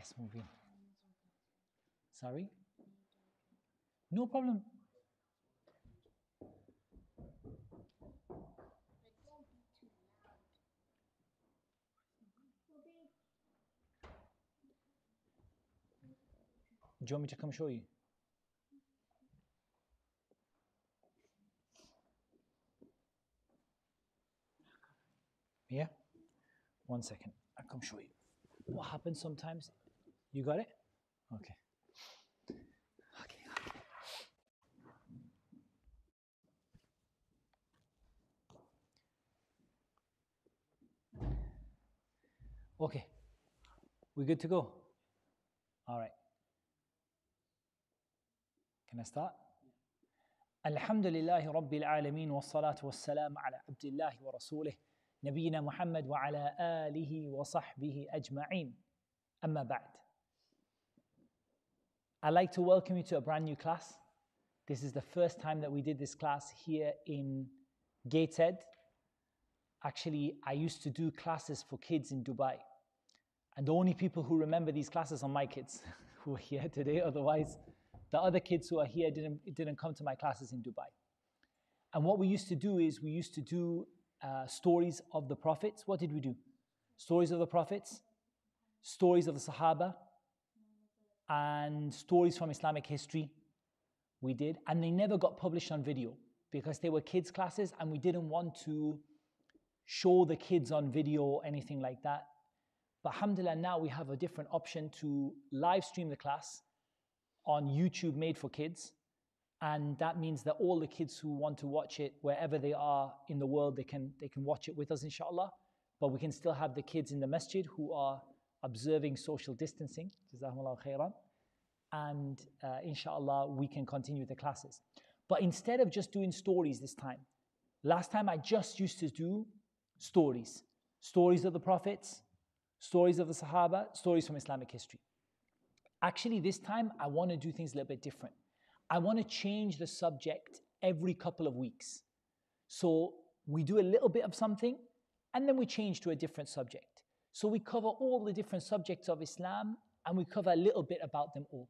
Yes, move in. Sorry? No problem. Do you want me to come show you? Yeah? One second. I'll come show you. What happens sometimes? You got it? Okay. Okay. Okay. We good to go? All right. Can I start? الحمد لله رب العالمين والصلاة والسلام على عبد الله ورسوله نبينا محمد وعلى آله وصحبه أجمعين أما بعد I'd like to welcome you to a brand new class. This is the first time that we did this class here in Gateshead. Actually, I used to do classes for kids in Dubai. And the only people who remember these classes are my kids who are here today. Otherwise, the other kids who are here didn't, didn't come to my classes in Dubai. And what we used to do is we used to do uh, stories of the prophets. What did we do? Stories of the prophets, stories of the Sahaba, and stories from Islamic history. We did. And they never got published on video because they were kids' classes and we didn't want to show the kids on video or anything like that. But alhamdulillah, now we have a different option to live stream the class on YouTube made for kids. And that means that all the kids who want to watch it, wherever they are in the world, they can, they can watch it with us, inshallah. But we can still have the kids in the masjid who are observing social distancing. Jazakumullah khairan. And uh, inshallah, we can continue the classes. But instead of just doing stories this time, last time I just used to do stories stories of the prophets, stories of the Sahaba, stories from Islamic history. Actually, this time I want to do things a little bit different. I want to change the subject every couple of weeks. So we do a little bit of something and then we change to a different subject. So we cover all the different subjects of Islam and we cover a little bit about them all.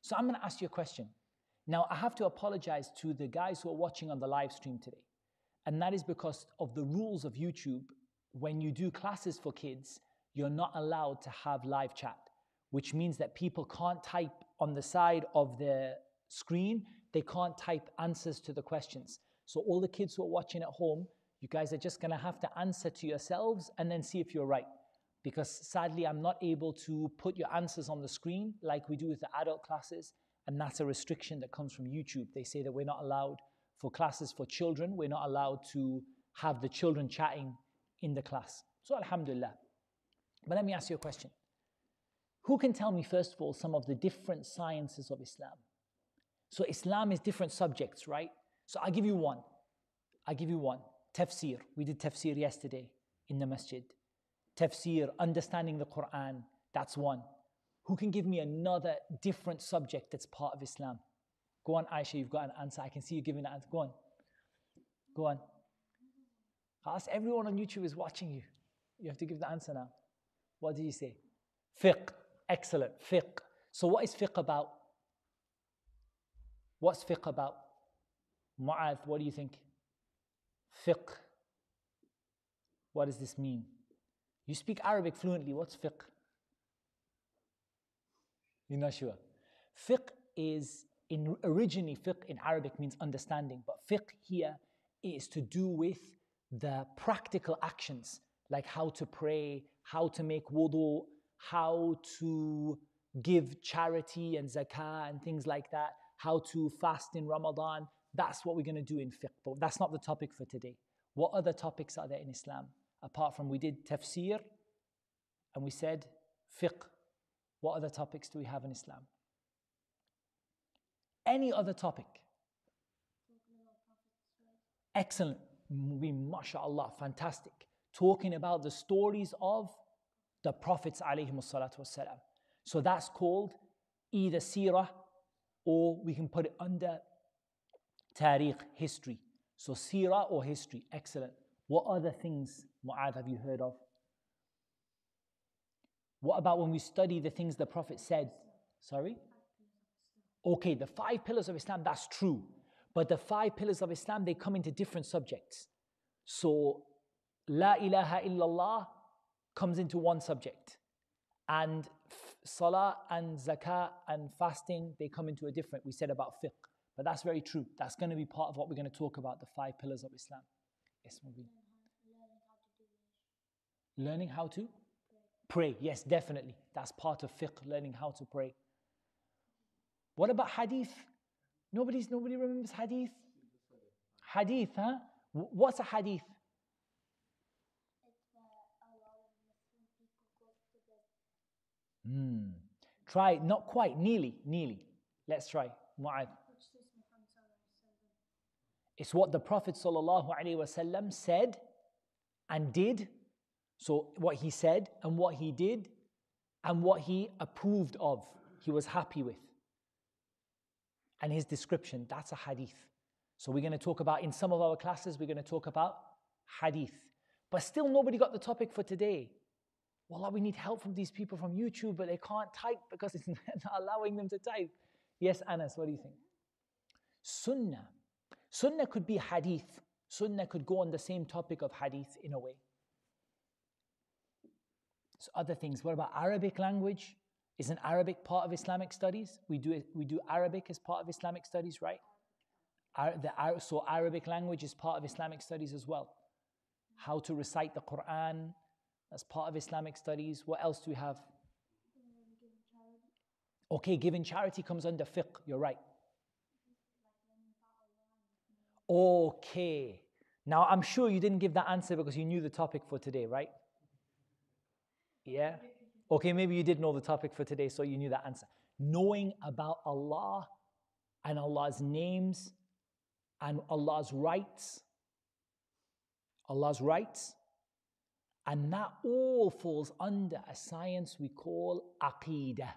So I'm going to ask you a question. Now, I have to apologize to the guys who are watching on the live stream today. And that is because of the rules of YouTube. When you do classes for kids, you're not allowed to have live chat, which means that people can't type on the side of the screen, they can't type answers to the questions. So, all the kids who are watching at home, you guys are just going to have to answer to yourselves and then see if you're right. Because sadly, I'm not able to put your answers on the screen like we do with the adult classes. And that's a restriction that comes from YouTube. They say that we're not allowed for classes for children, we're not allowed to have the children chatting in the class. So, Alhamdulillah. But let me ask you a question. Who can tell me, first of all, some of the different sciences of Islam? So, Islam is different subjects, right? So, I'll give you one. I'll give you one. Tafsir. We did tafsir yesterday in the masjid. Tafsir, understanding the Quran, that's one. Who can give me another different subject that's part of Islam? Go on, Aisha, you've got an answer. I can see you giving an answer. Go on. Go on. Ask everyone on YouTube is watching you. You have to give the answer now. What did you say? Fiqh. Excellent. Fiqh. So, what is fiqh about? What's fiqh about? Mu'adh, what do you think? Fiqh. What does this mean? You speak Arabic fluently. What's fiqh? You're not sure. Fiqh is in originally fiqh in Arabic means understanding, but fiqh here is to do with the practical actions, like how to pray, how to make wudu, how to give charity and zakah and things like that, how to fast in Ramadan. That's what we're going to do in fiqh, but that's not the topic for today. What other topics are there in Islam? Apart from we did tafsir and we said fiqh. What other topics do we have in Islam? Any other topic? Excellent. We, mashallah, fantastic. Talking about the stories of the Prophets والسلام. So that's called either seerah or we can put it under tarikh, history. So seerah or history. Excellent. What other things, Mu'adh, have you heard of? What about when we study the things the Prophet said? Sorry? Okay, the five pillars of Islam, that's true. But the five pillars of Islam, they come into different subjects. So, La ilaha illallah comes into one subject. And salah and zakah and fasting, they come into a different. We said about fiqh. But that's very true. That's going to be part of what we're going to talk about the five pillars of Islam. Yes, Mubin. Learning how to pray. Yes, definitely. That's part of fiqh, learning how to pray. What about hadith? Nobody's nobody remembers hadith. Hadith, huh? What's a hadith? Hmm. Try, not quite, nearly, nearly. Let's try. Mu'adh. It's what the Prophet said and did. So, what he said and what he did and what he approved of, he was happy with. And his description, that's a hadith. So, we're going to talk about, in some of our classes, we're going to talk about hadith. But still, nobody got the topic for today. Wallah, we need help from these people from YouTube, but they can't type because it's not allowing them to type. Yes, Anas, what do you think? Sunnah Sunnah could be hadith. Sunnah could go on the same topic of hadith in a way. So other things. What about Arabic language? Is an Arabic part of Islamic studies? We do, we do Arabic as part of Islamic studies, right? The, so Arabic language is part of Islamic studies as well. How to recite the Quran, that's part of Islamic studies. What else do we have? Okay, giving charity comes under fiqh, you're right. Okay. Now, I'm sure you didn't give that answer because you knew the topic for today, right? Yeah? Okay, maybe you did know the topic for today, so you knew that answer. Knowing about Allah and Allah's names and Allah's rights. Allah's rights. And that all falls under a science we call aqidah.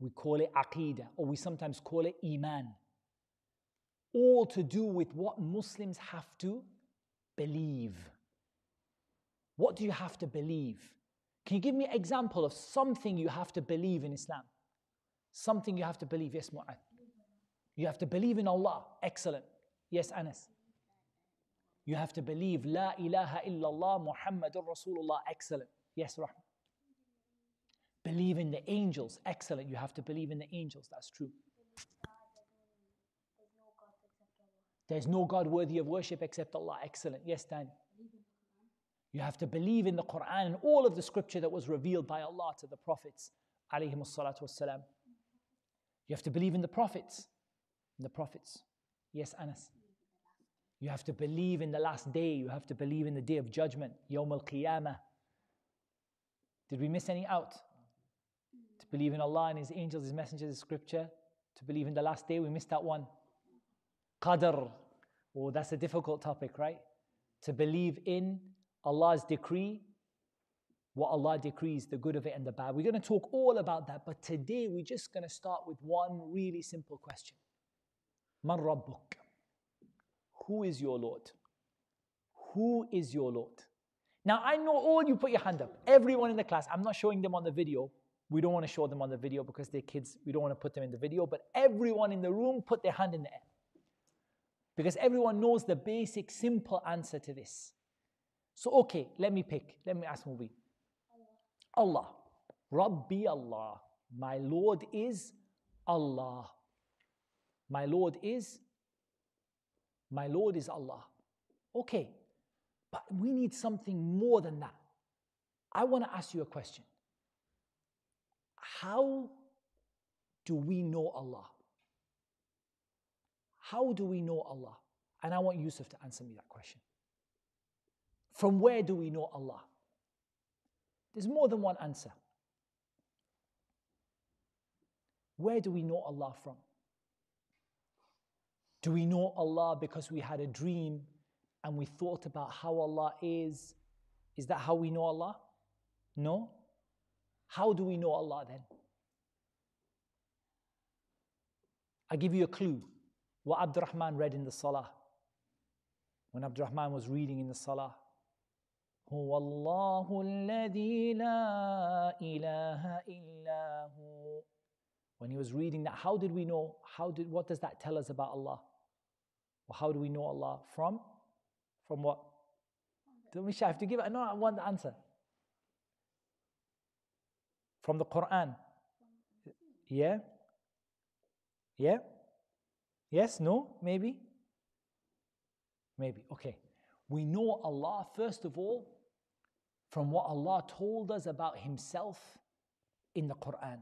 We call it aqidah, or we sometimes call it iman all to do with what Muslims have to believe. What do you have to believe? Can you give me an example of something you have to believe in Islam? Something you have to believe. Yes, Mu'adh. You have to believe in Allah. Excellent. Yes, Anas. You have to believe La ilaha illallah Muhammadur Rasulullah. Excellent. Yes, Rahman. Believe in the angels. Excellent. You have to believe in the angels. That's true. There's no God worthy of worship except Allah. Excellent. Yes, Dan. You have to believe in the Quran and all of the scripture that was revealed by Allah to the prophets. You have to believe in the prophets. In the prophets. Yes, Anas. You have to believe in the last day. You have to believe in the day of judgment. Yawm al Qiyamah. Did we miss any out? To believe in Allah and His angels, His messengers, His scripture. To believe in the last day, we missed that one. Qadr. Oh, that's a difficult topic, right? To believe in Allah's decree, what Allah decrees, the good of it and the bad. We're going to talk all about that, but today we're just going to start with one really simple question. Man Rabbuk? Who is your Lord? Who is your Lord? Now, I know all you put your hand up. Everyone in the class. I'm not showing them on the video. We don't want to show them on the video because they're kids. We don't want to put them in the video. But everyone in the room put their hand in the air. Because everyone knows the basic, simple answer to this. So, okay, let me pick. Let me ask Mubi. Allah. Rabbi Allah. My Lord is Allah. My Lord is my Lord is Allah. Okay, but we need something more than that. I want to ask you a question. How do we know Allah? How do we know Allah? And I want Yusuf to answer me that question. From where do we know Allah? There's more than one answer. Where do we know Allah from? Do we know Allah because we had a dream and we thought about how Allah is? Is that how we know Allah? No. How do we know Allah then? I give you a clue what Abdurrahman read in the Salah. When Abdurrahman was reading in the Salah, هو الله الذي لا إله إلا هو. When he was reading that, how did we know? How did what does that tell us about Allah? Well, how do we know Allah? From? From what? Don't be shy. I have to give it. No, I want the answer. From the Quran. Yeah? Yeah? Yes? No? Maybe? Maybe. Okay. We know Allah, first of all, from what Allah told us about Himself in the Quran.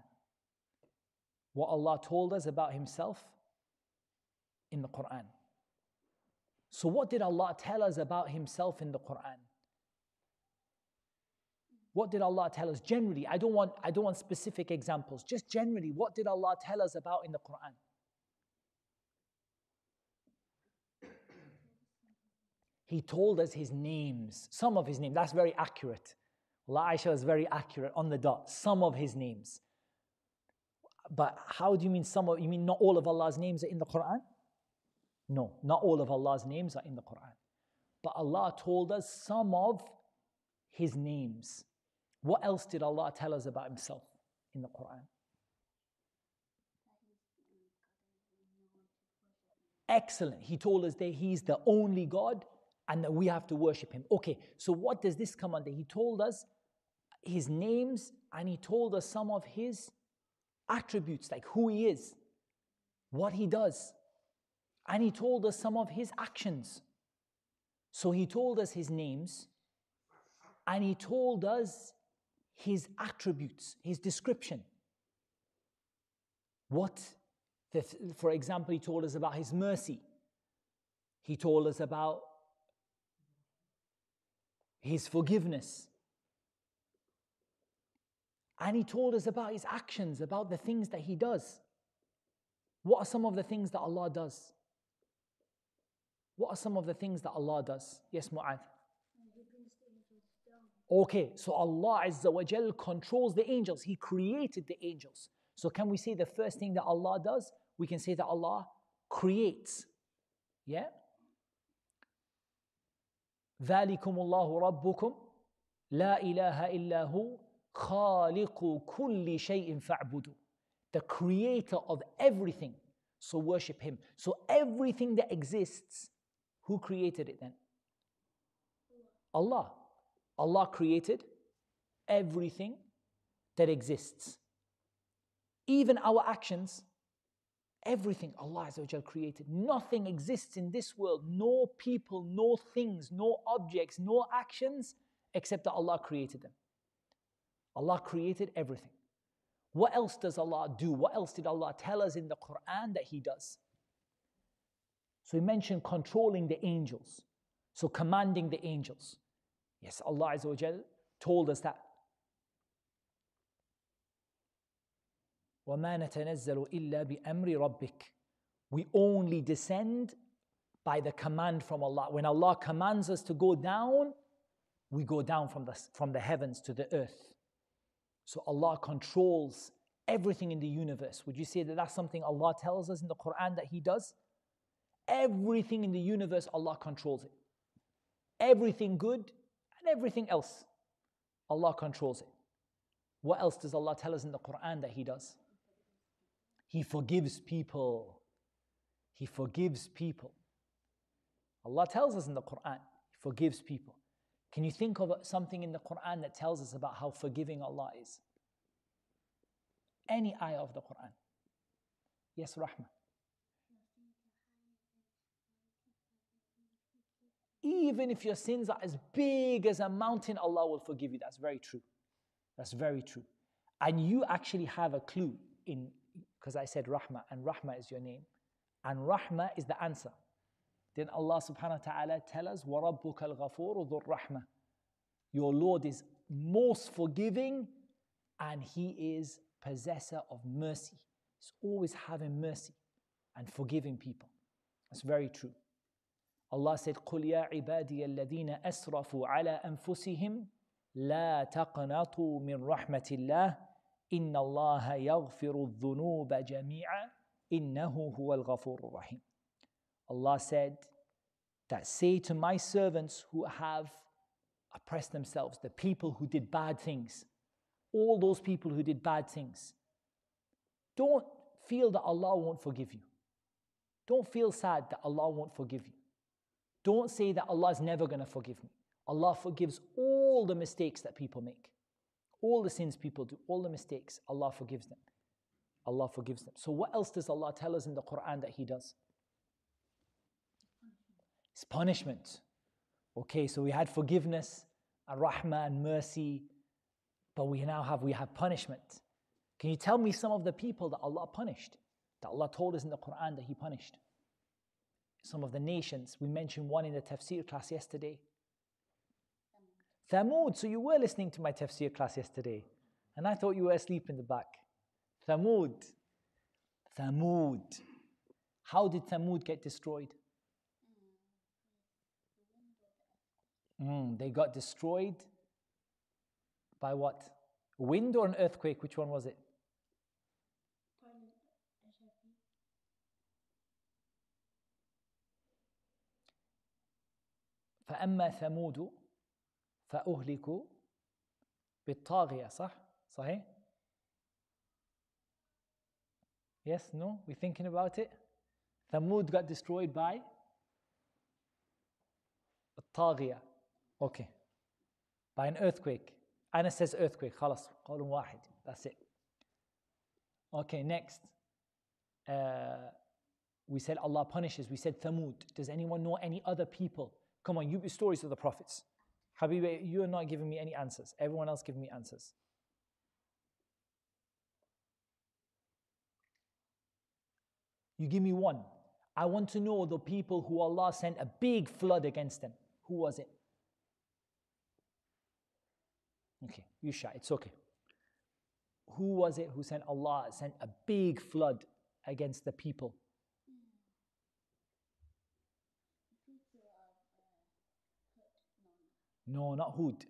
What Allah told us about Himself in the Quran. So, what did Allah tell us about Himself in the Quran? What did Allah tell us generally? I don't want, I don't want specific examples, just generally, what did Allah tell us about in the Quran? He told us his names, some of his names. That's very accurate. Allah Aisha is very accurate on the dot, some of his names. But how do you mean some of, you mean not all of Allah's names are in the Quran? No, not all of Allah's names are in the Quran. But Allah told us some of his names. What else did Allah tell us about himself in the Quran? Excellent. He told us that he's the only God and that we have to worship him. Okay, so what does this come under? He told us his names and he told us some of his attributes, like who he is, what he does. And he told us some of his actions. So he told us his names and he told us his attributes, his description. What, for example, he told us about his mercy. He told us about his forgiveness. And he told us about his actions, about the things that he does. What are some of the things that Allah does? What are some of the things that Allah does? Yes, Mu'adh. Okay, so Allah Azza wa Jal controls the angels. He created the angels. So can we say the first thing that Allah does? We can say that Allah creates. Yeah? ذلكم الله ربكم لا إله إلا هو خالق كل شيء فاعبدوا the creator of everything so worship him so everything that exists who created it then Allah Allah created everything that exists even our actions Everything Allah created. Nothing exists in this world, no people, no things, no objects, no actions, except that Allah created them. Allah created everything. What else does Allah do? What else did Allah tell us in the Quran that He does? So He mentioned controlling the angels, so commanding the angels. Yes, Allah told us that وَمَا نَتَنَزَّلُ إِلَّا بِأَمْرِ رَبِّكَ We only descend by the command from Allah. When Allah commands us to go down, we go down from the, from the heavens to the earth. So Allah controls everything in the universe. Would you say that that's something Allah tells us in the Quran that He does? Everything in the universe, Allah controls it. Everything good and everything else, Allah controls it. What else does Allah tell us in the Quran that He does? He forgives people. He forgives people. Allah tells us in the Quran, He forgives people. Can you think of something in the Quran that tells us about how forgiving Allah is? Any ayah of the Quran. Yes, Rahman. Even if your sins are as big as a mountain, Allah will forgive you. That's very true. That's very true. And you actually have a clue in because I said Rahma, and Rahma is your name. And Rahma is the answer. Then Allah subhanahu wa ta'ala tell us, وَرَبُّكَ الْغَفُورُ ذُو الرَّحْمَةِ Your Lord is most forgiving and He is possessor of mercy. He's always having mercy and forgiving people. That's very true. Allah said, قُلْ يَا عِبَادِيَ الَّذِينَ أَسْرَفُوا عَلَى أَنفُسِهِمْ لَا تَقْنَطُوا مِنْ رَحْمَةِ اللَّهِ إن الله يغفر الذنوب جميعا إنه هو الغفور الرحيم. Allah said that say to my servants who have oppressed themselves, the people who did bad things, all those people who did bad things. Don't feel that Allah won't forgive you. Don't feel sad that Allah won't forgive you. Don't say that Allah is never going to forgive me. Allah forgives all the mistakes that people make, all the sins people do, all the mistakes, Allah forgives them. Allah forgives them. So, what else does Allah tell us in the Quran that He does? It's punishment. Okay, so we had forgiveness and rahmah and mercy, but we now have we have punishment. Can you tell me some of the people that Allah punished? That Allah told us in the Quran that He punished? Some of the nations. We mentioned one in the tafsir class yesterday. Thamud. So you were listening to my tafsir class yesterday, and I thought you were asleep in the back. Thamud. Thamud. How did Thamud get destroyed? Mm, they got destroyed by what? Wind or an earthquake? Which one was it? فأما ثمود فأهلكوا بالطاغية صح؟ صحيح؟ Yes, no? We're thinking about it? Thamud got destroyed by الطاغية Okay. By an earthquake. Anas says earthquake. خلاص قول واحد. That's it. Okay, next. Uh, we said Allah punishes. We said Thamud. Does anyone know any other people? Come on, you be stories of the prophets. Habibi, you're not giving me any answers. Everyone else give me answers. You give me one. I want to know the people who Allah sent a big flood against them. Who was it? Okay, you shy. It's okay. Who was it who sent Allah sent a big flood against the people? No, not Hud.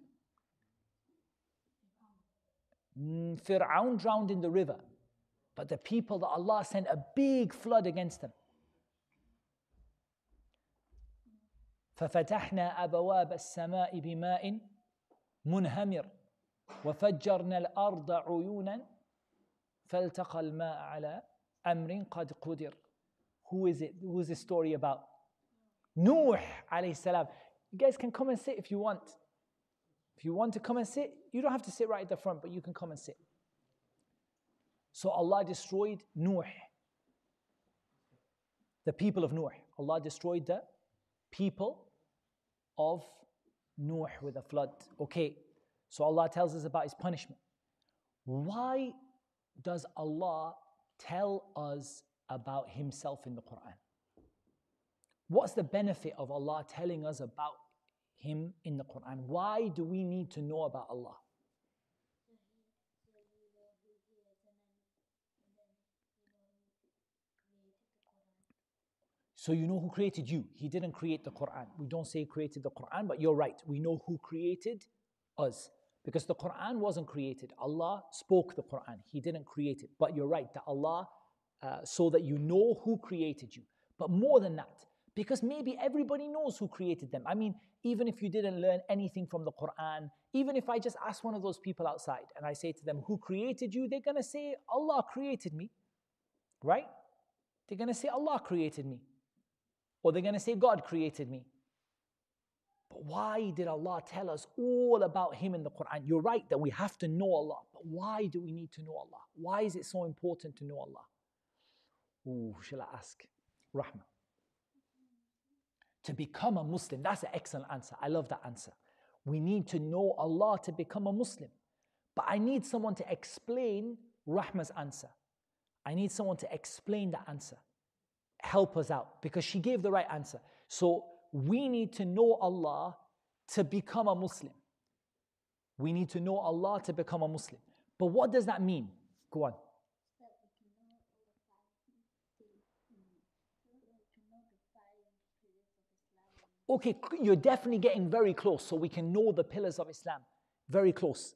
Mm, Fir'aun drowned in the river, but the people that Allah sent a big flood against them. ففتحنا أبواب السماء بماء منهمر وفجرنا الأرض عيونا فالتقى الماء على أمر قد قدر Who is it? Who is the story about? Nuh alayhi salam. You guys can come and sit if you want. If you want to come and sit, you don't have to sit right at the front, but you can come and sit. So Allah destroyed Nuh, the people of Nuh. Allah destroyed the people of Nuh with a flood. Okay, so Allah tells us about his punishment. Why does Allah tell us about himself in the Quran? What's the benefit of Allah telling us about him in the Quran? Why do we need to know about Allah? So you know who created you. He didn't create the Quran. We don't say created the Quran, but you're right. We know who created us. Because the Quran wasn't created. Allah spoke the Quran. He didn't create it. But you're right that Allah, uh, so that you know who created you. But more than that, because maybe everybody knows who created them. I mean, even if you didn't learn anything from the Quran, even if I just ask one of those people outside and I say to them, Who created you? They're to say, Allah created me. Right? They're to say, Allah created me. Or they're to say, God created me. But why did Allah tell us all about Him in the Quran? You're right that we have to know Allah, but why do we need to know Allah? Why is it so important to know Allah? Ooh, shall I ask? Rahmah. To become a Muslim, that's an excellent answer. I love that answer. We need to know Allah to become a Muslim. But I need someone to explain Rahma's answer. I need someone to explain the answer help us out because she gave the right answer. So we need to know Allah to become a Muslim. We need to know Allah to become a Muslim. But what does that mean? Go on. Okay, you're definitely getting very close so we can know the pillars of Islam. Very close.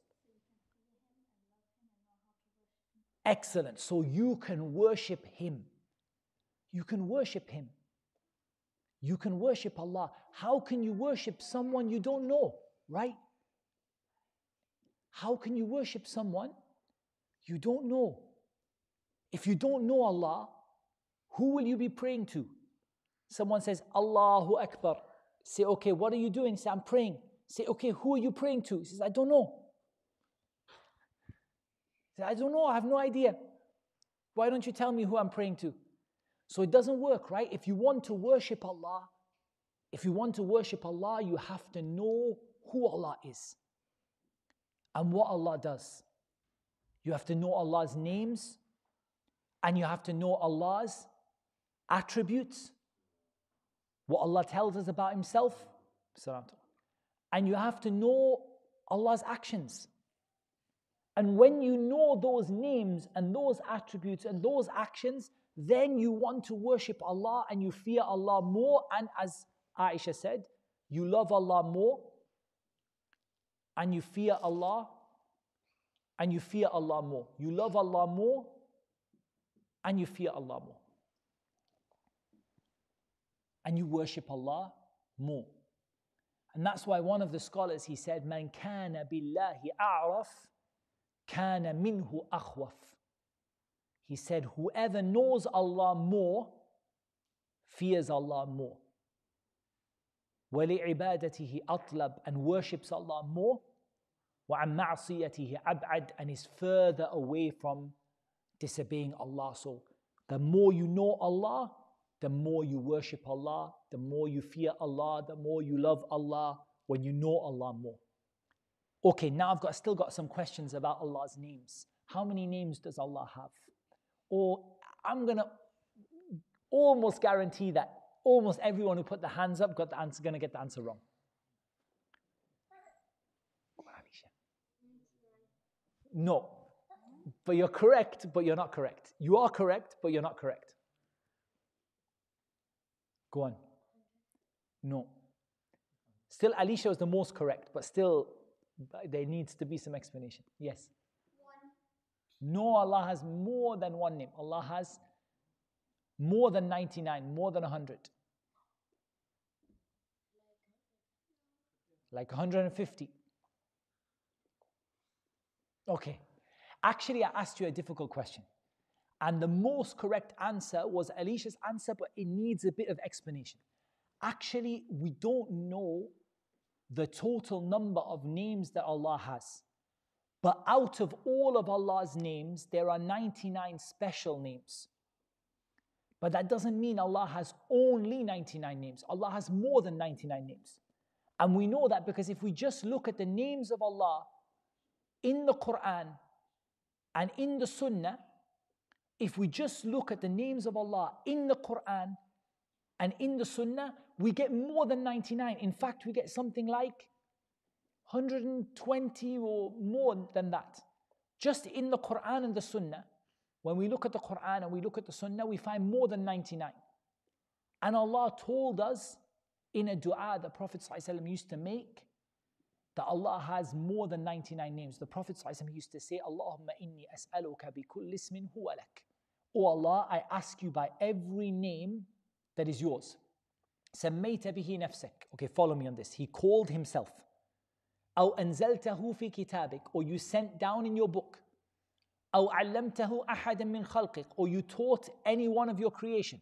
Excellent. So you can worship Him. You can worship Him. You can worship Allah. How can you worship someone you don't know? right? How can you worship someone you don't know? If you don't know Allah, who will you be praying to? Someone says, Allahu Akbar. Say, okay, what are you doing? Say, I'm praying. Say, okay, who are you praying to? He says, I don't know. Say, I don't know, I have no idea. Why don't you tell me who I'm praying to? So it doesn't work, right? If you want to worship Allah, if you want to worship Allah, you have to know who Allah is and what Allah does. You have to know Allah's names and you have to know Allah's attributes, what Allah tells us about Himself, and you have to know Allah's actions. And when you know those names and those attributes and those actions, then you want to worship Allah and you fear Allah more. And as Aisha said, you love Allah more and you fear Allah and you fear Allah more. You love Allah more and you fear Allah more And you worship Allah more. And that's why one of the scholars he said, Man kana billahi a'raf, kana minhu akhwaf. He said, Whoever knows Allah more, fears Allah more. وَلِعِبَادَتِهِ أطلب and worships Allah more. وَعَن مَعْصِيَتِهِ أبعد and is further away from disobeying Allah. So the more you know Allah, the more you worship Allah, the more you fear Allah, the more you love Allah when you know Allah more. Okay, now I've got still got some questions about Allah's names. How many names does Allah have? Or I'm going to almost guarantee that almost everyone who put their hands up got the answer, going to get the answer wrong. No. But you're correct, but you're not correct. You are correct, but you're not correct. Go on. No. Still, Alicia was the most correct, but still, uh, there needs to be some explanation. Yes. No, Allah has more than one name. Allah has more than 99, more than 100. Like 150. Okay. Actually, I asked you a difficult question. And the most correct answer was Alicia's answer, but it needs a bit of explanation. Actually, we don't know the total number of names that Allah has. But out of all of Allah's names, there are 99 special names. But that doesn't mean Allah has only 99 names. Allah has more than 99 names. And we know that because if we just look at the names of Allah in the Quran and in the Sunnah, if we just look at the names of Allah in the Quran and in the Sunnah, we get more than 99. In fact, we get something like 120 or more than that. Just in the Quran and the Sunnah, when we look at the Quran and we look at the Sunnah, we find more than 99. And Allah told us in a dua the Prophet ﷺ used to make that Allah has more than 99 names. The Prophet ﷺ used to say, Allahumma inni as'aluka bi kulli ismin huwa lak. Oh Allah, I ask you by every name that is yours. سميت به نفسك. Okay, follow me on this. He called himself. أو أنزلته في كتابك or you sent down in your book أو علمته أحدا من خلقك or you taught any one of your creation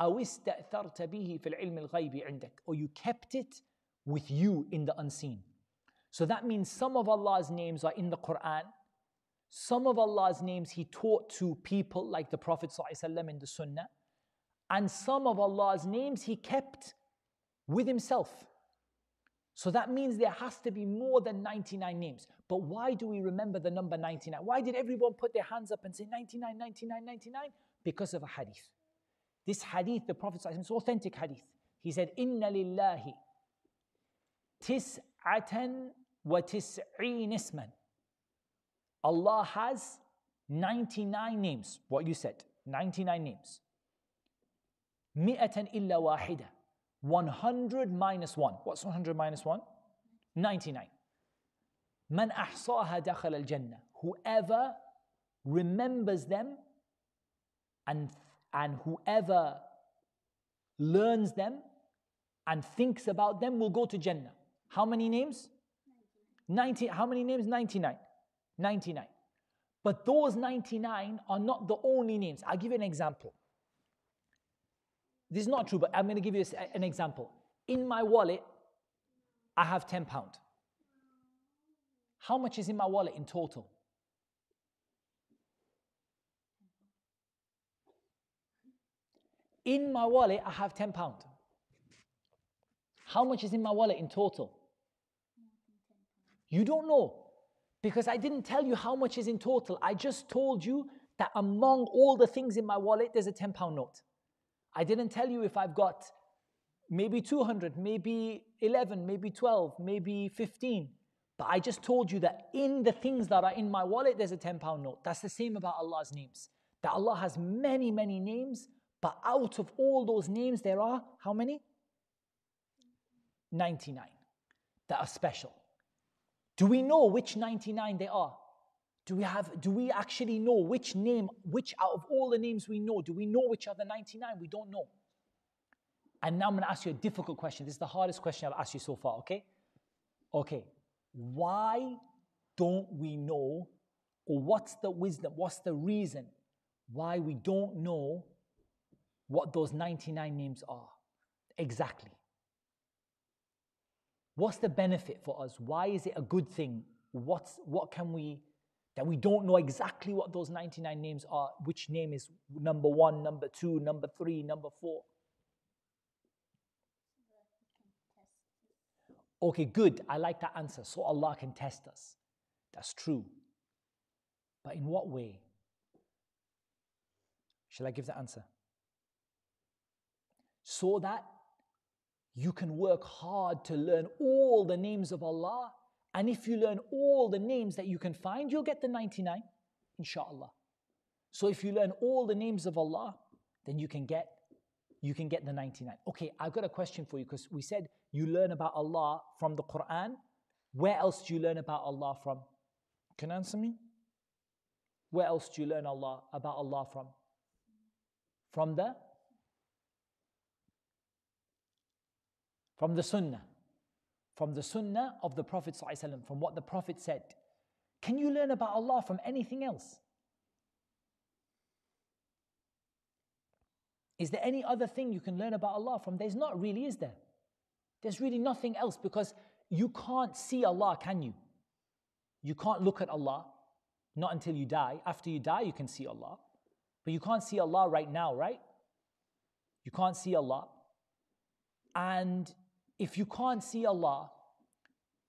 أو استأثرت به في العلم الغيب عندك or you kept it with you in the unseen so that means some of Allah's names are in the Quran some of Allah's names He taught to people like the Prophet ﷺ in the Sunnah and some of Allah's names He kept with Himself so that means there has to be more than 99 names. But why do we remember the number 99? Why did everyone put their hands up and say 99, 99, 99? Because of a hadith. This hadith, the Prophet, ﷺ, it's authentic hadith. He said, Inna lillahi tis'atan wa tis'een isman. Allah has 99 names. What you said, 99 names. Mi'atan illa wahida. 100 minus 1. What's 100 minus 1? 99. Man ahsaha dakhal al-jannah. Whoever remembers them and, and whoever learns them and thinks about them will go to Jannah. How many names? 90, how many names? 99. 99. But those 99 are not the only names. I'll give you an example. This is not true, but I'm going to give you an example. In my wallet, I have 10 pound. How much is in my wallet in total? In my wallet, I have 10 pound. How much is in my wallet in total? You don't know because I didn't tell you how much is in total. I just told you that among all the things in my wallet, there's a 10 pound note. I didn't tell you if I've got maybe 200, maybe 11, maybe 12, maybe 15. But I just told you that in the things that are in my wallet, there's a 10 pound note. That's the same about Allah's names. That Allah has many, many names, but out of all those names, there are how many? 99 that are special. Do we know which 99 they are? Do we have do we actually know which name, which out of all the names we know, do we know which are the 99? We don't know. And now I'm going to ask you a difficult question. This is the hardest question I've asked you so far, okay? Okay. Why don't we know, or what's the wisdom, what's the reason why we don't know what those 99 names are? Exactly. What's the benefit for us? Why is it a good thing? What's, what can we, that we don't know exactly what those 99 names are, which name is number one, number two, number three, number four? Okay, good. I like that answer. So Allah can test us. That's true. But in what way? Shall I give the answer? So that you can work hard to learn all the names of Allah. And if you learn all the names that you can find, you'll get the 99, inshallah. So if you learn all the names of Allah, then you can get you can get the 99. Okay, I've got a question for you because we said you learn about Allah from the Quran. Where else do you learn about Allah from? Can you answer me? Where else do you learn Allah about Allah from? From the from the Sunnah, from the Sunnah of the Prophet ﷺ, from what the Prophet said. Can you learn about Allah from anything else? Is there any other thing you can learn about Allah from? There's not really, is there? There's really nothing else because you can't see Allah, can you? You can't look at Allah, not until you die. After you die, you can see Allah. But you can't see Allah right now, right? You can't see Allah. And if you can't see Allah,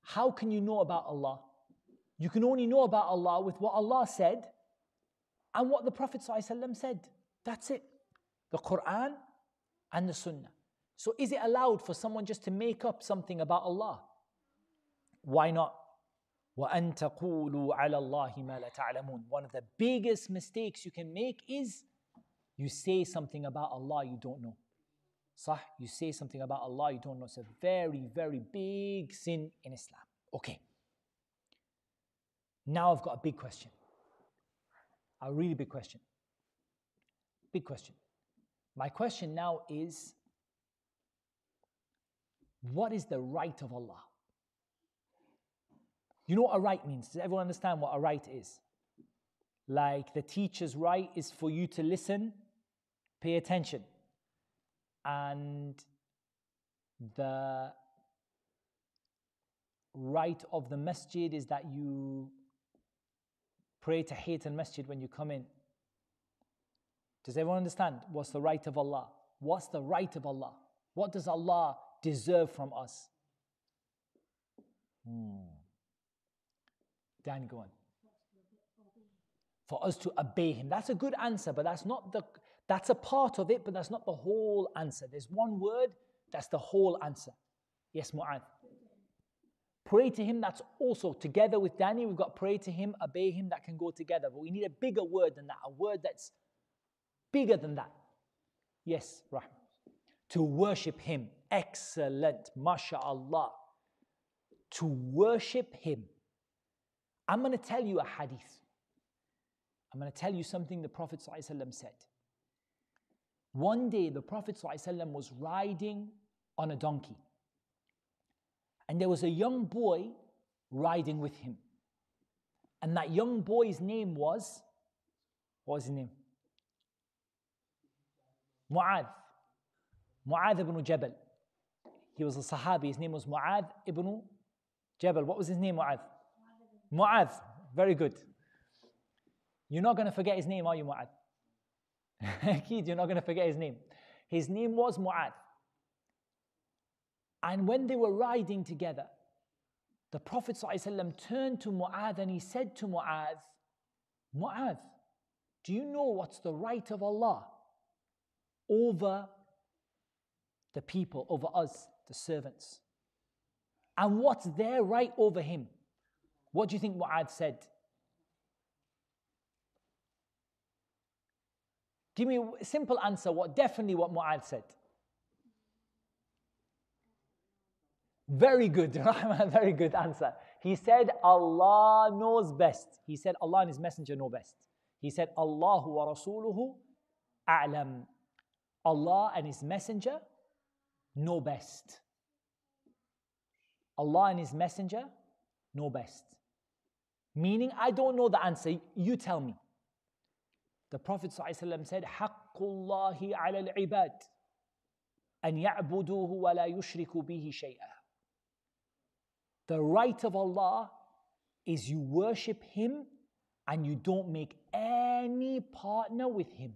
how can you know about Allah? You can only know about Allah with what Allah said and what the Prophet ﷺ said. That's it. The Quran and the Sunnah. So is it allowed for someone just to make up something about Allah? Why not? وَأَن تَقُولُوا عَلَى اللَّهِ مَا لَا تَعْلَمُونَ One of the biggest mistakes you can make is you say something about Allah you don't know. Sah, you say something about Allah you don't know. It's a very, very big sin in Islam. Okay. Now I've got a big question. A really big question. Big question. My question now is what is the right of Allah? You know what a right means? Does everyone understand what a right is? Like the teacher's right is for you to listen, pay attention and the right of the masjid is that you pray Tahiyyat al-Masjid when you come in. Does everyone understand what's the right of Allah? What's the right of Allah? What does Allah deserve from us? Hmm. Dan, go on. For us to obey Him. That's a good answer, but that's not the that's a part of it, but that's not the whole answer. There's one word, that's the whole answer. Yes, Mu'adh. Pray to Him, that's also together with Danny, we've got pray to Him, obey Him, that can go together. But we need a bigger word than that, a word that's bigger than that. Yes, Rahman. To worship Him. Excellent. MashaAllah. To worship Him. I'm going to tell you a hadith. I'm going to tell you something the Prophet ﷺ said. One day, the Prophet ﷺ was riding on a donkey. And there was a young boy riding with him. And that young boy's name was, what was his name? Mu'adh. Mu'adh ibn Jabal. He was a Sahabi. His name was Mu'adh ibn Jabal. What was his name, Mu'adh? Mu'adh. Very good. You're not going to forget his name, are you, Mu'adh? Kid, you're not going to forget his name. His name was Mu'adh. And when they were riding together, the Prophet ﷺ turned to Mu'adh and he said to Mu'adh, Mu'adh, do you know what's the right of Allah over the people, over us, the servants? And what's their right over him? What do you think Mu'adh said? Give me a simple answer. What definitely what Mu'adh said. Very good, very good answer. He said, Allah knows best. He said, Allah and His Messenger know best. He said, Allahu wa Rasuluhu a'lam. Allah and His Messenger know best. Allah and His Messenger know best. Meaning, I don't know the answer, you tell me. The Prophet ﷺ said, حَقُّ اللَّهِ عَلَى الْعِبَادِ أَنْ يَعْبُدُوهُ وَلَا يُشْرِكُوا بِهِ شَيْئًا The right of Allah is you worship Him and you don't make any partner with Him.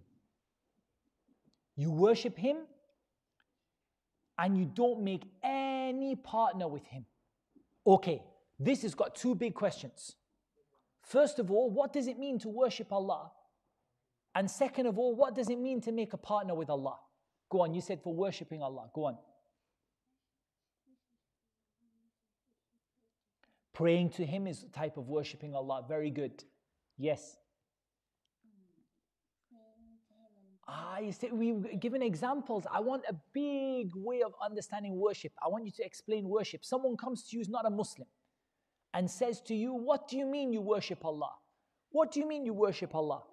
You worship Him and you don't make any partner with Him. Okay, this has got two big questions. First of all, what does it mean to worship Allah? And second of all, what does it mean to make a partner with Allah? Go on, you said for worshipping Allah. Go on. Praying to Him is a type of worshipping Allah. Very good. Yes. Ah, you see, we've given examples. I want a big way of understanding worship. I want you to explain worship. Someone comes to you who's not a Muslim and says to you, What do you mean you worship Allah? What do you mean you worship Allah?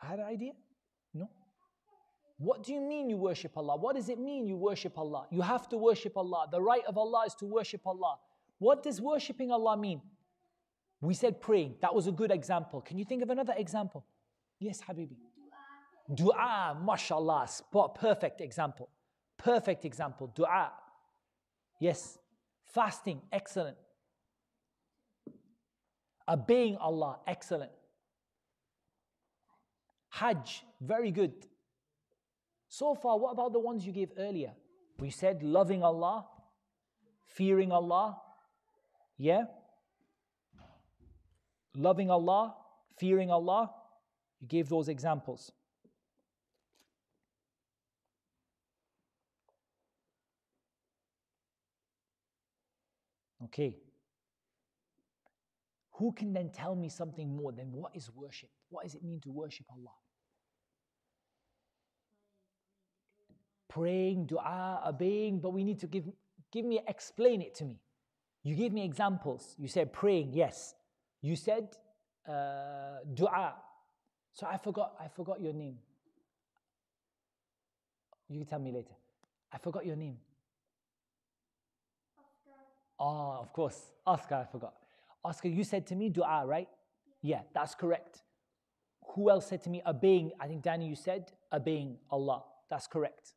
Had an idea? No. What do you mean you worship Allah? What does it mean you worship Allah? You have to worship Allah. The right of Allah is to worship Allah. What does worshipping Allah mean? We said praying. That was a good example. Can you think of another example? Yes, Habibi. Dua, mashallah, spot, perfect example. Perfect example. Dua. Yes. Fasting, excellent. Obeying Allah, excellent. Hajj, very good. So far, what about the ones you gave earlier? We said loving Allah, fearing Allah, yeah? Loving Allah, fearing Allah. You gave those examples. Okay. Who can then tell me something more than what is worship? What does it mean to worship Allah? Praying, dua, obeying, but we need to give, give me, explain it to me. You gave me examples. You said praying, yes. You said uh, dua. So I forgot, I forgot your name. You can tell me later. I forgot your name. Oscar. Oh, of course. Oscar, I forgot. Oscar, you said to me dua, right? Yeah, that's correct. Who else said to me obeying? I think Danny, you said obeying Allah. That's correct.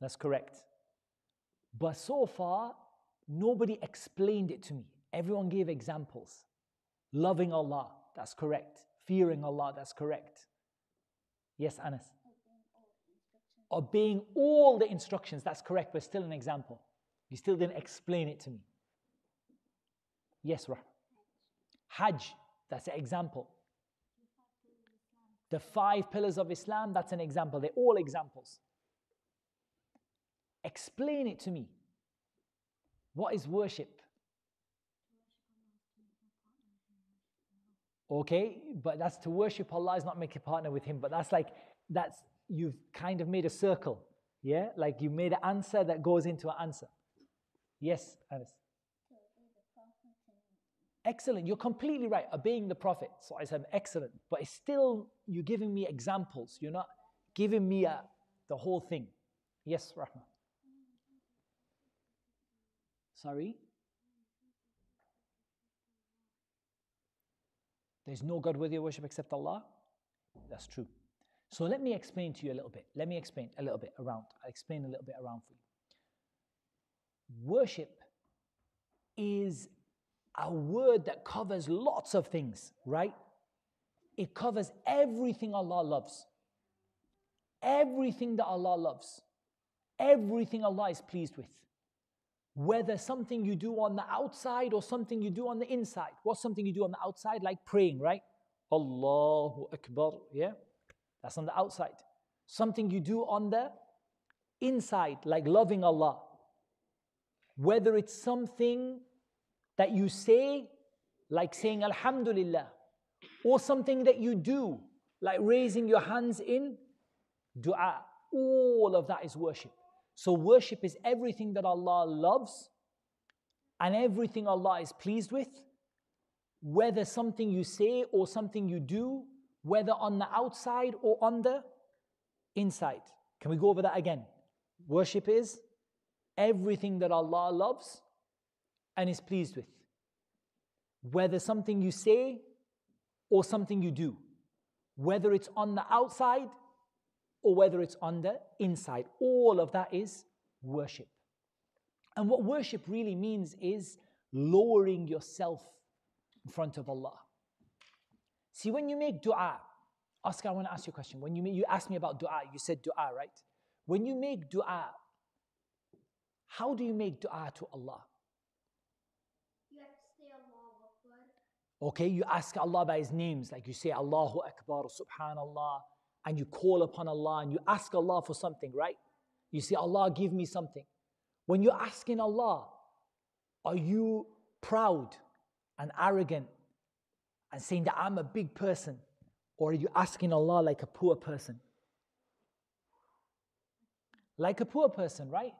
That's correct. But so far, nobody explained it to me. Everyone gave examples. Loving Allah, that's correct. Fearing Allah, that's correct. Yes, Anas. Obeying all the instructions, that's correct, but still an example. You still didn't explain it to me. Yes, Rah. Hajj, that's an example. The five pillars of Islam, that's an example. They're all examples. Explain it to me. What is worship? Okay, but that's to worship Allah is not make a partner with Him. But that's like, that's, you've kind of made a circle. Yeah, like you made an answer that goes into an answer. Yes, Anas. Excellent. You're completely right. Obeying the Prophet, so I said, excellent. But it's still, you're giving me examples. You're not giving me uh, the whole thing. Yes, Rahman. Sorry? There's no God worthy of worship except Allah. That's true. So let me explain to you a little bit. Let me explain a little bit around. I'll explain a little bit around for you. Worship is a word that covers lots of things, right? It covers everything Allah loves. Everything that Allah loves. Everything Allah is pleased with. Whether something you do on the outside or something you do on the inside. What's something you do on the outside? Like praying, right? Allahu Akbar, yeah? That's on the outside. Something you do on the inside, like loving Allah. Whether it's something that you say, like saying Alhamdulillah, or something that you do, like raising your hands in dua. All of that is worship. So, worship is everything that Allah loves and everything Allah is pleased with, whether something you say or something you do, whether on the outside or on the inside. Can we go over that again? Worship is everything that Allah loves and is pleased with, whether something you say or something you do, whether it's on the outside or whether it's on the inside. All of that is worship. And what worship really means is lowering yourself in front of Allah. See, when you make dua, Oscar, I want to ask you a question. When you, make, you asked me about dua, you said dua, right? When you make dua, how do you make dua to Allah? You have to say Allahu Akbar. Okay, you ask Allah by His names, like you say Allahu Akbar, Subhanallah, and you call upon Allah and you ask Allah for something, right? You say, Allah, give me something. When you're asking Allah, are you proud and arrogant and saying that I'm a big person? Or are you asking Allah like a poor person? Like a poor person, right?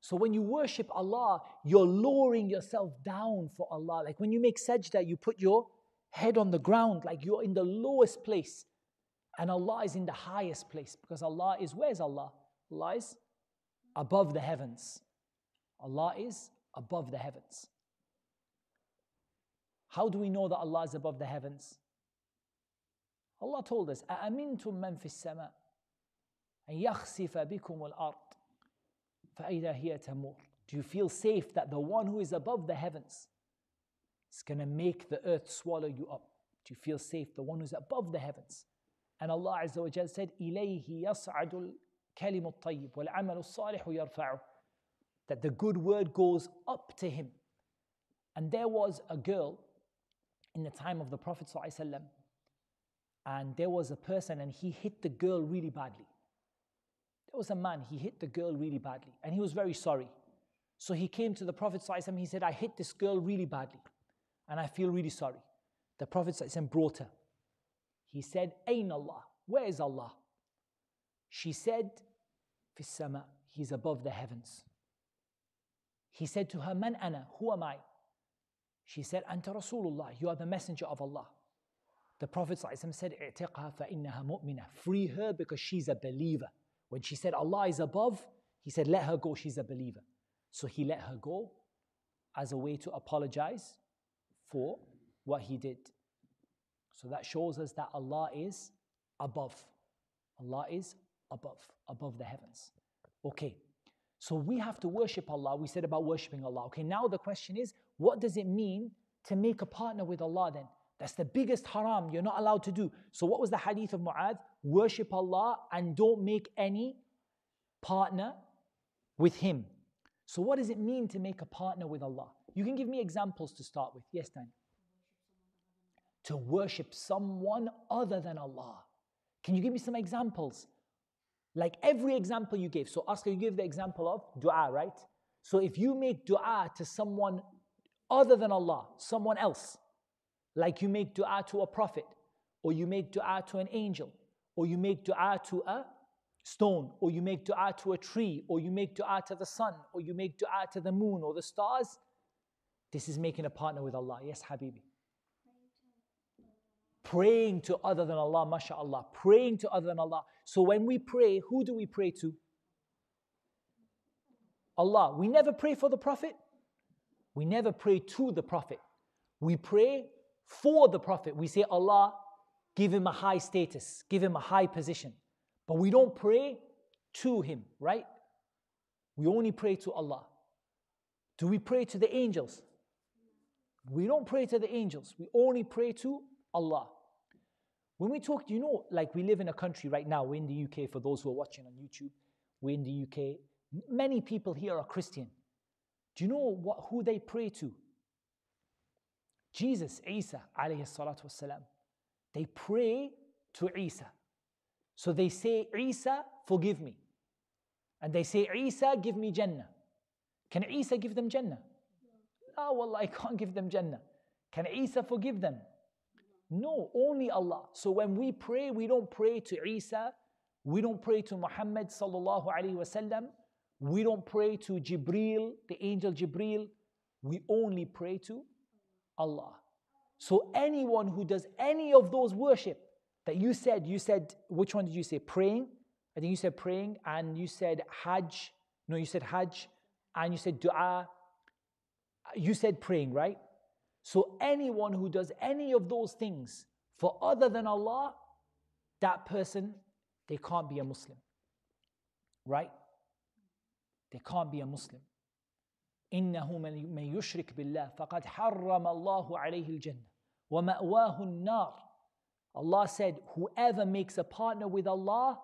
So when you worship Allah, you're lowering yourself down for Allah. Like when you make sajda, you put your head on the ground, like you're in the lowest place. And Allah is in the highest place because Allah is, where's Allah? Allah is above the heavens. Allah is above the heavens. How do we know that Allah is above the heavens? Allah told us, أَأَمِنْتُم مَّن فِي السَّمَاءِ أَن يَخْسِفَ بِكُمُ الْأَرْضِ فَإِذَا هِيَ تَمُورُ Do you feel safe that the one who is above the heavens is going to make the earth swallow you up? Do you feel safe? The one who's above the heavens. And Allah Azza wa Jal said, إِلَيْهِ يَصْعَدُ الْكَلِمُ الطَّيِّبُ وَالْعَمَلُ الصَّالِحُ يَرْفَعُ That the good word goes up to him. And there was a girl in the time of the Prophet ﷺ, and there was a person and he hit the girl really badly. there was a man, he hit the girl really badly, and he was very sorry. So he came to the Prophet and he said, I hit this girl really badly, and I feel really sorry. The Prophet brought her. He said, Ain Allah, where is Allah? She said, Fisama, He's above the heavens. He said to her, Man ana, who am I? She said, Anta Rasulullah, you are the messenger of Allah. The Prophet said, I'tiqha fa innaha. Free her because she's a believer. When she said Allah is above, he said, Let her go, she's a believer. So he let her go as a way to apologize for what he did. So that shows us that Allah is above. Allah is above, above the heavens. Okay, so we have to worship Allah. We said about worshiping Allah. Okay, now the question is, what does it mean to make a partner with Allah then? That's the biggest haram you're not allowed to do. So, what was the hadith of Mu'adh? Worship Allah and don't make any partner with Him. So, what does it mean to make a partner with Allah? You can give me examples to start with. Yes, Dan to worship someone other than Allah. Can you give me some examples? Like every example you gave. So, Oscar, you give the example of dua, right? So, if you make dua to someone other than Allah, someone else, like you make dua to a prophet, or you make dua to an angel, or you make dua to a stone, or you make dua to a tree, or you make dua to the sun, or you make dua to the moon or the stars, this is making a partner with Allah. Yes, Habibi praying to other than Allah, mashallah, praying to other than Allah. So when we pray, who do we pray to? Allah. We never pray for the Prophet. We never pray to the Prophet. We pray for the Prophet. We say, Allah, give him a high status, give him a high position. But we don't pray to him, right? We only pray to Allah. Do we pray to the angels? We don't pray to the angels. We only pray to Allah. When we talk, you know, like we live in a country right now, we're in the UK, for those who are watching on YouTube, we're in the UK. Many people here are Christian. Do you know what, who they pray to? Jesus, Isa, alayhi salatu wasalam. They pray to Isa. So they say, Isa, forgive me. And they say, Isa, give me Jannah. Can Isa give them Jannah? No, well, I can't give them Jannah. Can Isa forgive them? No, only Allah. So when we pray, we don't pray to Isa, we don't pray to Muhammad sallallahu alaihi wasallam, we don't pray to Jibril, the angel Jibril. We only pray to Allah. So anyone who does any of those worship that you said, you said, which one did you say? Praying? I think you said praying, and you said Hajj. No, you said Hajj, and you said dua. You said praying, right? So anyone who does any of those things for other than Allah, that person, they can't be a Muslim. Right? They can't be a Muslim. إنه من يشرك بالله فقد حرم الله عليه الجنة ومأواه النار Allah said, whoever makes a partner with Allah,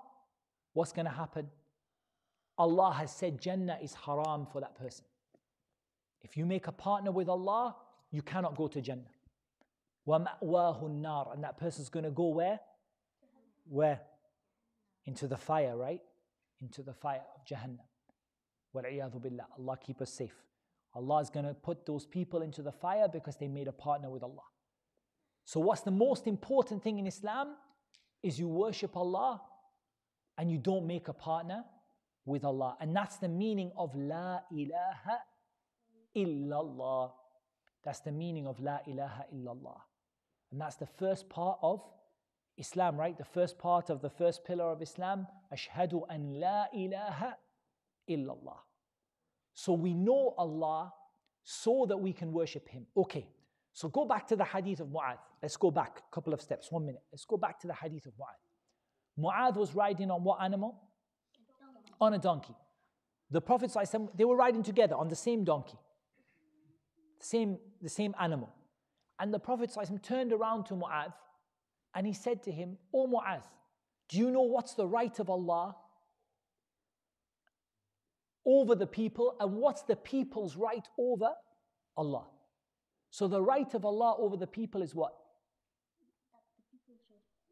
what's going to happen? Allah has said Jannah is haram for that person. If you make a partner with Allah, you cannot go to Jannah. وَمَأْوَاهُ النَّارِ And that person's going to go where? Where? Into the fire, right? Into the fire of Jahannam. وَالْعِيَاذُ billah. Allah keep us safe. Allah is going to put those people into the fire because they made a partner with Allah. So, what's the most important thing in Islam is you worship Allah and you don't make a partner with Allah. And that's the meaning of La ilaha illallah. That's the meaning of La ilaha illallah. And that's the first part of Islam, right? The first part of the first pillar of Islam. Ashhadu an La ilaha illallah. So we know Allah so that we can worship Him. Okay, so go back to the hadith of Mu'adh. Let's go back a couple of steps, one minute. Let's go back to the hadith of Mu'adh. Mu'adh was riding on what animal? On a donkey. The Prophet, they were riding together on the same donkey, same, the same animal. And the Prophet turned around to Mu'adh and he said to him, O Mu'adh, do you know what's the right of Allah over the people and what's the people's right over Allah? So the right of Allah over the people is what?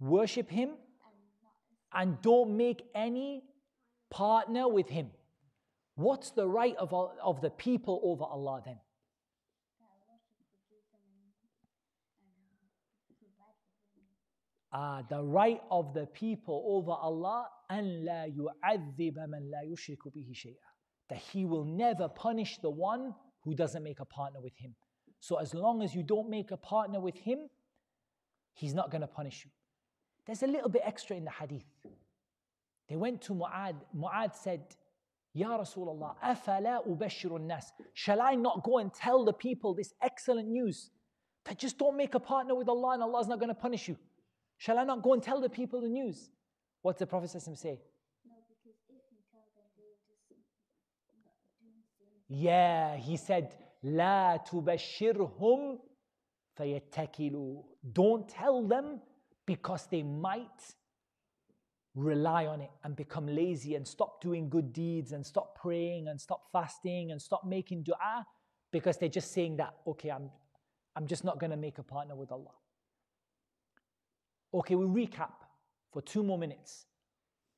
Worship Him and don't make any partner with Him. What's the right of, of the people over Allah then? Ah, the right of the people over Allah أن لا يعذب من لا يشرك به شيئا that he will never punish the one who doesn't make a partner with him. So as long as you don't make a partner with him, he's not going to punish you. There's a little bit extra in the hadith. They went to Mu'adh. Mu'adh said, Ya Rasulullah, afala ubashirun nas. Shall I not go and tell the people this excellent news? That just don't make a partner with Allah and Allah's not going to punish you. Shall I not go and tell the people the news? What did the Prophet say? Yeah, he said, La تبشرهم fayattakilu. Don't tell them because they might rely on it and become lazy and stop doing good deeds and stop praying and stop fasting and stop making dua because they're just saying that, okay, I'm, I'm just not going to make a partner with Allah. Okay, we recap for two more minutes.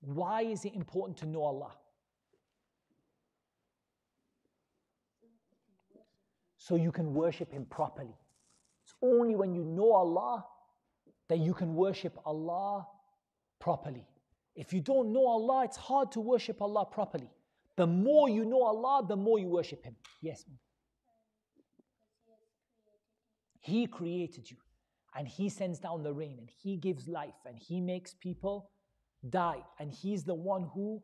Why is it important to know Allah? So you can worship Him properly. It's only when you know Allah that you can worship Allah properly. If you don't know Allah, it's hard to worship Allah properly. The more you know Allah, the more you worship Him. Yes. He created you and He sends down the rain and He gives life and He makes people die and He's the one who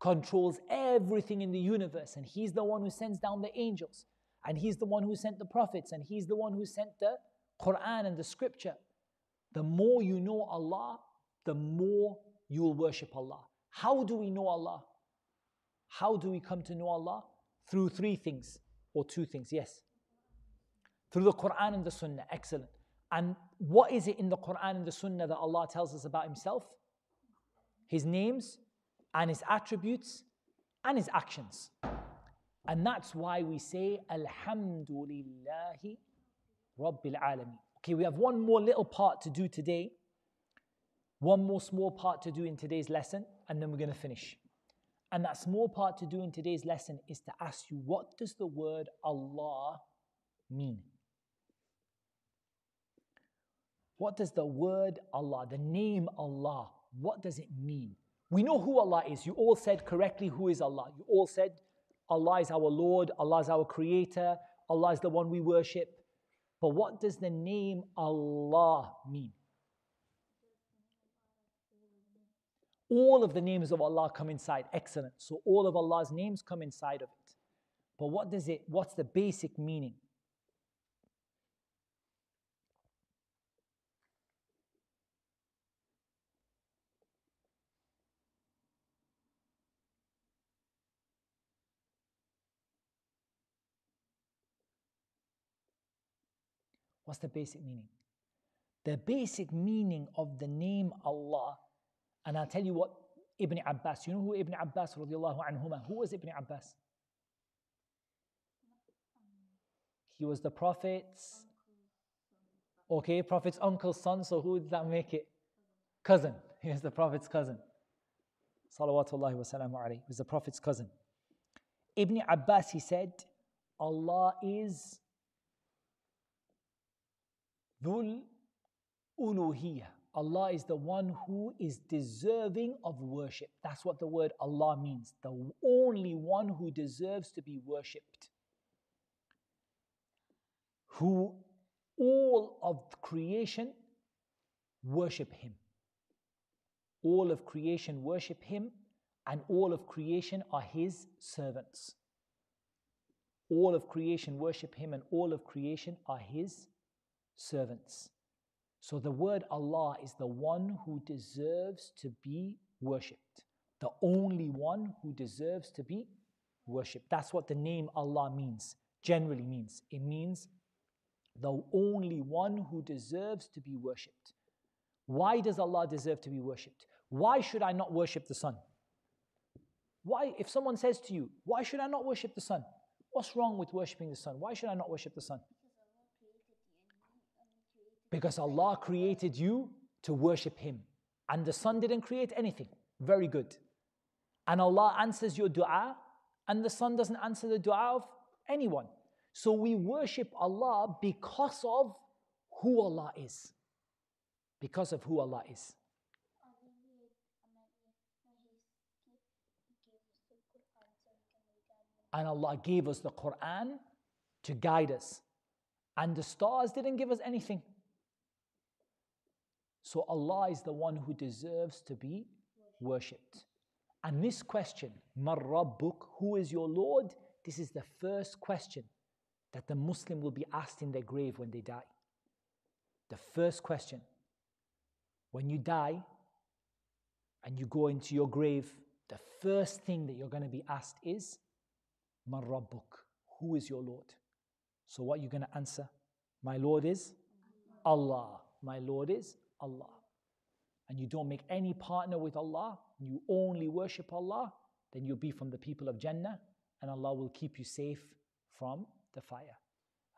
controls everything in the universe and He's the one who sends down the angels and He's the one who sent the prophets, and He's the one who sent the Quran and the scripture, the more you know Allah, the more you will worship Allah. How do we know Allah? How do we come to know Allah? Through three things or two things, yes. Through the Quran and the Sunnah, excellent. And what is it in the Quran and the Sunnah that Allah tells us about Himself? His names and His attributes and His actions. And that's why we say, Alhamdulillahi Rabbil Alameen. Okay, we have one more little part to do today, one more small part to do in today's lesson, and then we're going to finish. And that small part to do in today's lesson is to ask you, what does the word Allah mean? What does the word Allah, the name Allah, what does it mean? We know who Allah is. You all said correctly who is Allah. You all said Allah is our Lord, Allah is our Creator, Allah is the one we worship. But what does the name Allah mean? All of the names of Allah come inside. Excellent. So all of Allah's names come inside of it. But what does it, what's the basic meaning? What's the basic meaning? The basic meaning of the name Allah, and I'll tell you what Ibn Abbas, you know who Ibn Abbas radiallahu anhuma, who was Ibn Abbas? He was the Prophet's, okay, Prophet's uncle's son, so who did that make it? Cousin. He was the Prophet's cousin. Salawatullahi wa salamu alayhi. He was the Prophet's cousin. Ibn Abbas, he said, Allah is Dhul uluhiyah. Allah is the one who is deserving of worship. That's what the word Allah means. The only one who deserves to be worshipped. Who all of creation worship Him. All of creation worship Him, and all of creation are His servants. All of creation worship Him, and all of creation are His servants. So the word Allah is the one who deserves to be worshipped, the only one who deserves to be worshipped. That's what the name Allah means, generally means. It means the only one who deserves to be worshipped. Why does Allah deserve to be worshipped? Why should I not worship the sun? Why, if someone says to you, Why should I not worship the sun? What's wrong with worshipping the sun? Why should I not worship the sun? Because Allah created you to worship Him. And the sun didn't create anything. Very good. And Allah answers your dua, and the sun doesn't answer the dua of anyone. So we worship Allah because of who Allah is. Because of who Allah is. And Allah gave us the Quran to guide us. And the stars didn't give us anything. So Allah is the one who deserves to be worshipped. And this question, Marrabbuk, who is your Lord? This is the first question that the Muslim will be asked in their grave when they die. The first question. When you die and you go into your grave, the first thing that you're going to be asked is, Marrabbuk, who is your Lord? So what are you going to answer? My Lord is Allah. My Lord is Allah and you don't make any partner with Allah, you only worship Allah, then you'll be from the people of Jannah and Allah will keep you safe from the fire.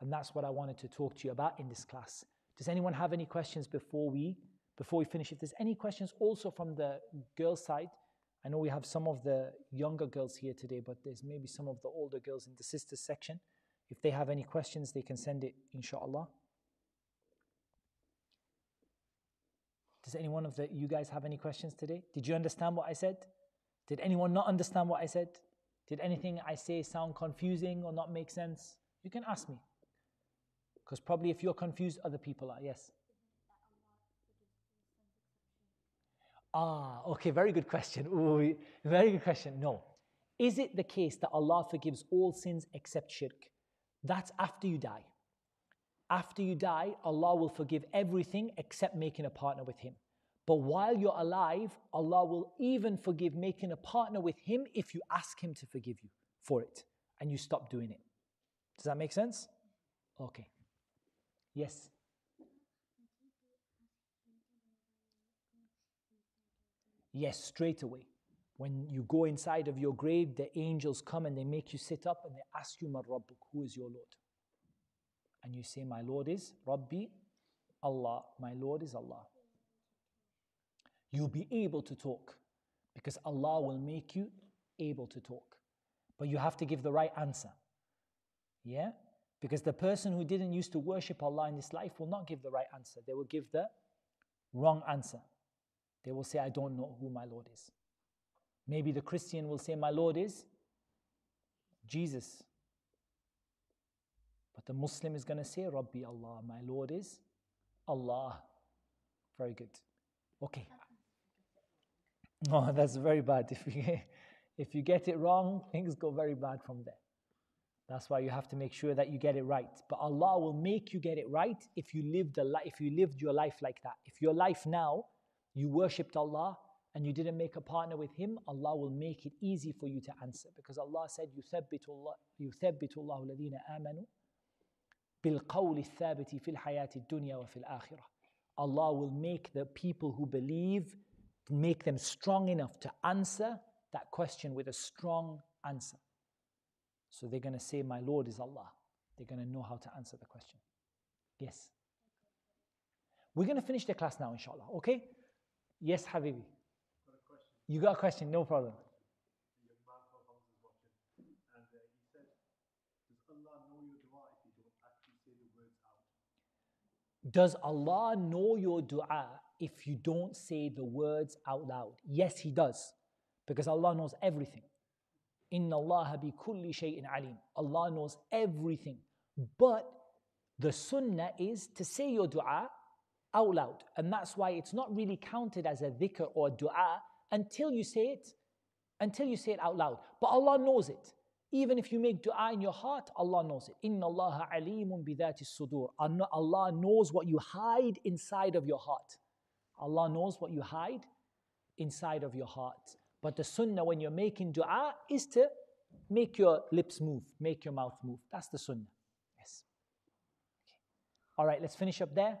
And that's what I wanted to talk to you about in this class. Does anyone have any questions before we before we finish? If there's any questions also from the girls' side, I know we have some of the younger girls here today, but there's maybe some of the older girls in the sisters section. If they have any questions, they can send it, inshallah. Does anyone of the, you guys have any questions today? Did you understand what I said? Did anyone not understand what I said? Did anything I say sound confusing or not make sense? You can ask me. Because probably if you're confused, other people are. Yes. Ah, okay, very good question. Ooh, very good question. No. Is it the case that Allah forgives all sins except shirk? That's after you die. After you die, Allah will forgive everything except making a partner with Him. But while you're alive, Allah will even forgive making a partner with Him if you ask Him to forgive you for it and you stop doing it. Does that make sense? Okay. Yes. Yes, straight away. When you go inside of your grave, the angels come and they make you sit up and they ask you, Rabbuk, who is your Lord? And you say, My Lord is Rabbi Allah. My Lord is Allah. You'll be able to talk because Allah will make you able to talk. But you have to give the right answer. Yeah? Because the person who didn't used to worship Allah in this life will not give the right answer. They will give the wrong answer. They will say, I don't know who my Lord is. Maybe the Christian will say, My Lord is Jesus. The Muslim is going to say Rabbi Allah. My Lord is Allah. Very good. Okay. No, oh, that's very bad. If you, if you get it wrong, things go very bad from there. That's why you have to make sure that you get it right. But Allah will make you get it right if you lived a li- if you lived your life like that. If your life now you worshipped Allah and you didn't make a partner with Him, Allah will make it easy for you to answer because Allah said, "Yuthabbitu Allah, yuthabbitu Allahu ladina amanu بِالْقَوْلِ الثَّابِتِ فِي الْحَيَاةِ الدُّنْيَا وَفِي الْآخِرَةِ Allah will make the people who believe, make them strong enough to answer that question with a strong answer. So they're going to say, My Lord is Allah. They're going to know how to answer the question. Yes. We're going to finish the class now, inshallah. Okay? Yes, Habibi. You got a question? No problem. does Allah know your dua if you don't say the words out loud? Yes, He does. Because Allah knows everything. Inna Allah bi kulli shay'in alim. Allah knows everything. But the sunnah is to say your dua out loud. And that's why it's not really counted as a dhikr or dua until you say it, until you say it out loud. But Allah knows it. Even if you make dua in your heart, Allah knows it. Inna Allah alimun bidati sudur. Allah knows what you hide inside of your heart. Allah knows what you hide inside of your heart. But the sunnah when you're making dua is to make your lips move, make your mouth move. That's the sunnah. Yes. Okay. All right, let's finish up there.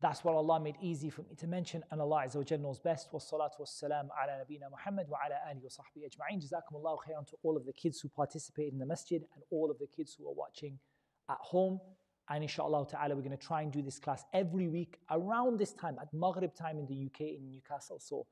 That's what Allah made easy for me to mention, and Allah Azza knows best. Wassalatu wassalam ala nabina Muhammad wa ala alihi wa sahbihi ajma'in. Jazakumullahu khairan to all of the kids who participated in the masjid and all of the kids who are watching at home. And inshallah ta'ala, we're going to try and do this class every week around this time, at Maghrib time in the UK, in Newcastle. So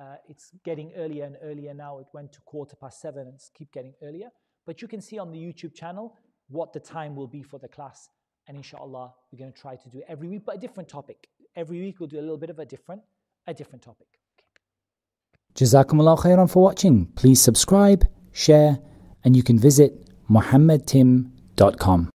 uh, it's getting earlier and earlier now. It went to quarter past seven and it's keep getting earlier. But you can see on the YouTube channel what the time will be for the class. And inshallah, we're going to try to do every week, but a different topic. Every week we'll do a little bit of a different, a different topic. Okay. Jazakumullah khairan for watching. Please subscribe, share, and you can visit muhammadtim.com.